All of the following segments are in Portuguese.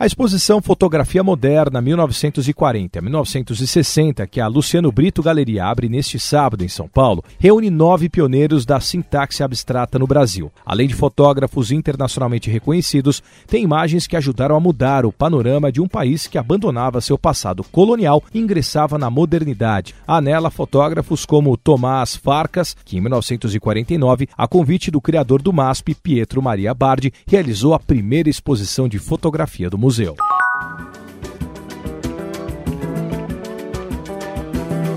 A exposição Fotografia Moderna 1940-1960, que a Luciano Brito Galeria abre neste sábado em São Paulo, reúne nove pioneiros da sintaxe abstrata no Brasil. Além de fotógrafos internacionalmente reconhecidos, tem imagens que ajudaram a mudar o panorama de um país que abandonava seu passado colonial e ingressava na modernidade. Há nela fotógrafos como Tomás Farcas, que em 1949, a convite do criador do MASP, Pietro Maria Bardi, realizou a primeira exposição de fotografia do museu museu.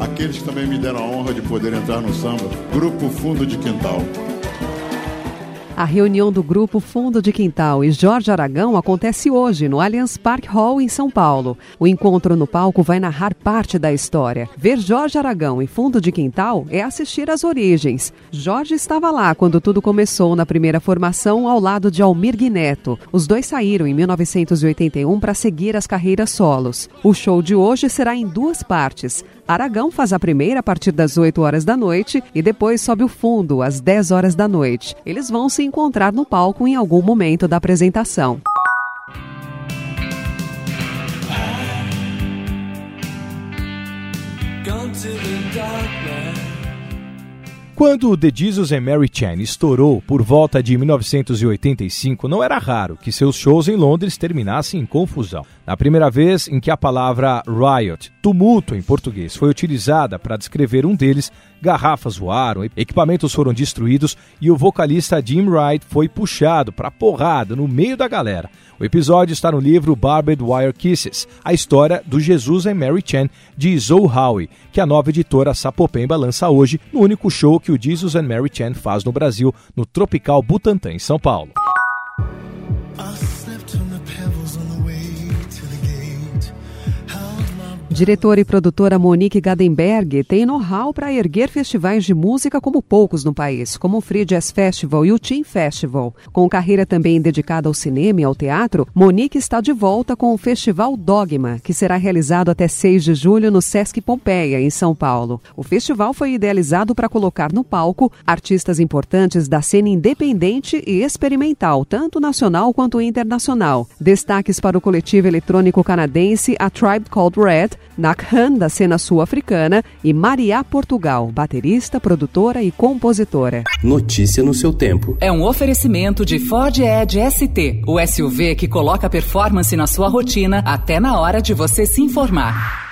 Aqueles que também me deram a honra de poder entrar no samba, Grupo Fundo de Quintal. A reunião do grupo Fundo de Quintal e Jorge Aragão acontece hoje no Allianz Park Hall, em São Paulo. O encontro no palco vai narrar parte da história. Ver Jorge Aragão e Fundo de Quintal é assistir às origens. Jorge estava lá quando tudo começou na primeira formação ao lado de Almir Guineto. Os dois saíram em 1981 para seguir as carreiras solos. O show de hoje será em duas partes. Aragão faz a primeira a partir das 8 horas da noite e depois sobe o fundo às 10 horas da noite. Eles vão se encontrar no palco em algum momento da apresentação. Quando The Jesus and Mary Chain estourou por volta de 1985, não era raro que seus shows em Londres terminassem em confusão. Na primeira vez em que a palavra riot, tumulto em português, foi utilizada para descrever um deles, garrafas voaram, equipamentos foram destruídos e o vocalista Jim Wright foi puxado para porrada no meio da galera. O episódio está no livro Barbed Wire Kisses, a história do Jesus and Mary Chain de Zoe Howe, que a nova editora Sapopemba lança hoje no único show que o Jesus and Mary Chain faz no Brasil, no Tropical Butantã, em São Paulo. Diretora e produtora Monique Gadenberg tem know-how para erguer festivais de música como poucos no país, como o Free Jazz Festival e o Team Festival. Com carreira também dedicada ao cinema e ao teatro, Monique está de volta com o Festival Dogma, que será realizado até 6 de julho no Sesc Pompeia, em São Paulo. O festival foi idealizado para colocar no palco artistas importantes da cena independente e experimental, tanto nacional quanto internacional. Destaques para o coletivo eletrônico canadense A Tribe Called Red, Nakhan, da cena sul-africana, e Maria Portugal, baterista, produtora e compositora. Notícia no seu tempo. É um oferecimento de Ford Edge ST, o SUV que coloca performance na sua rotina até na hora de você se informar.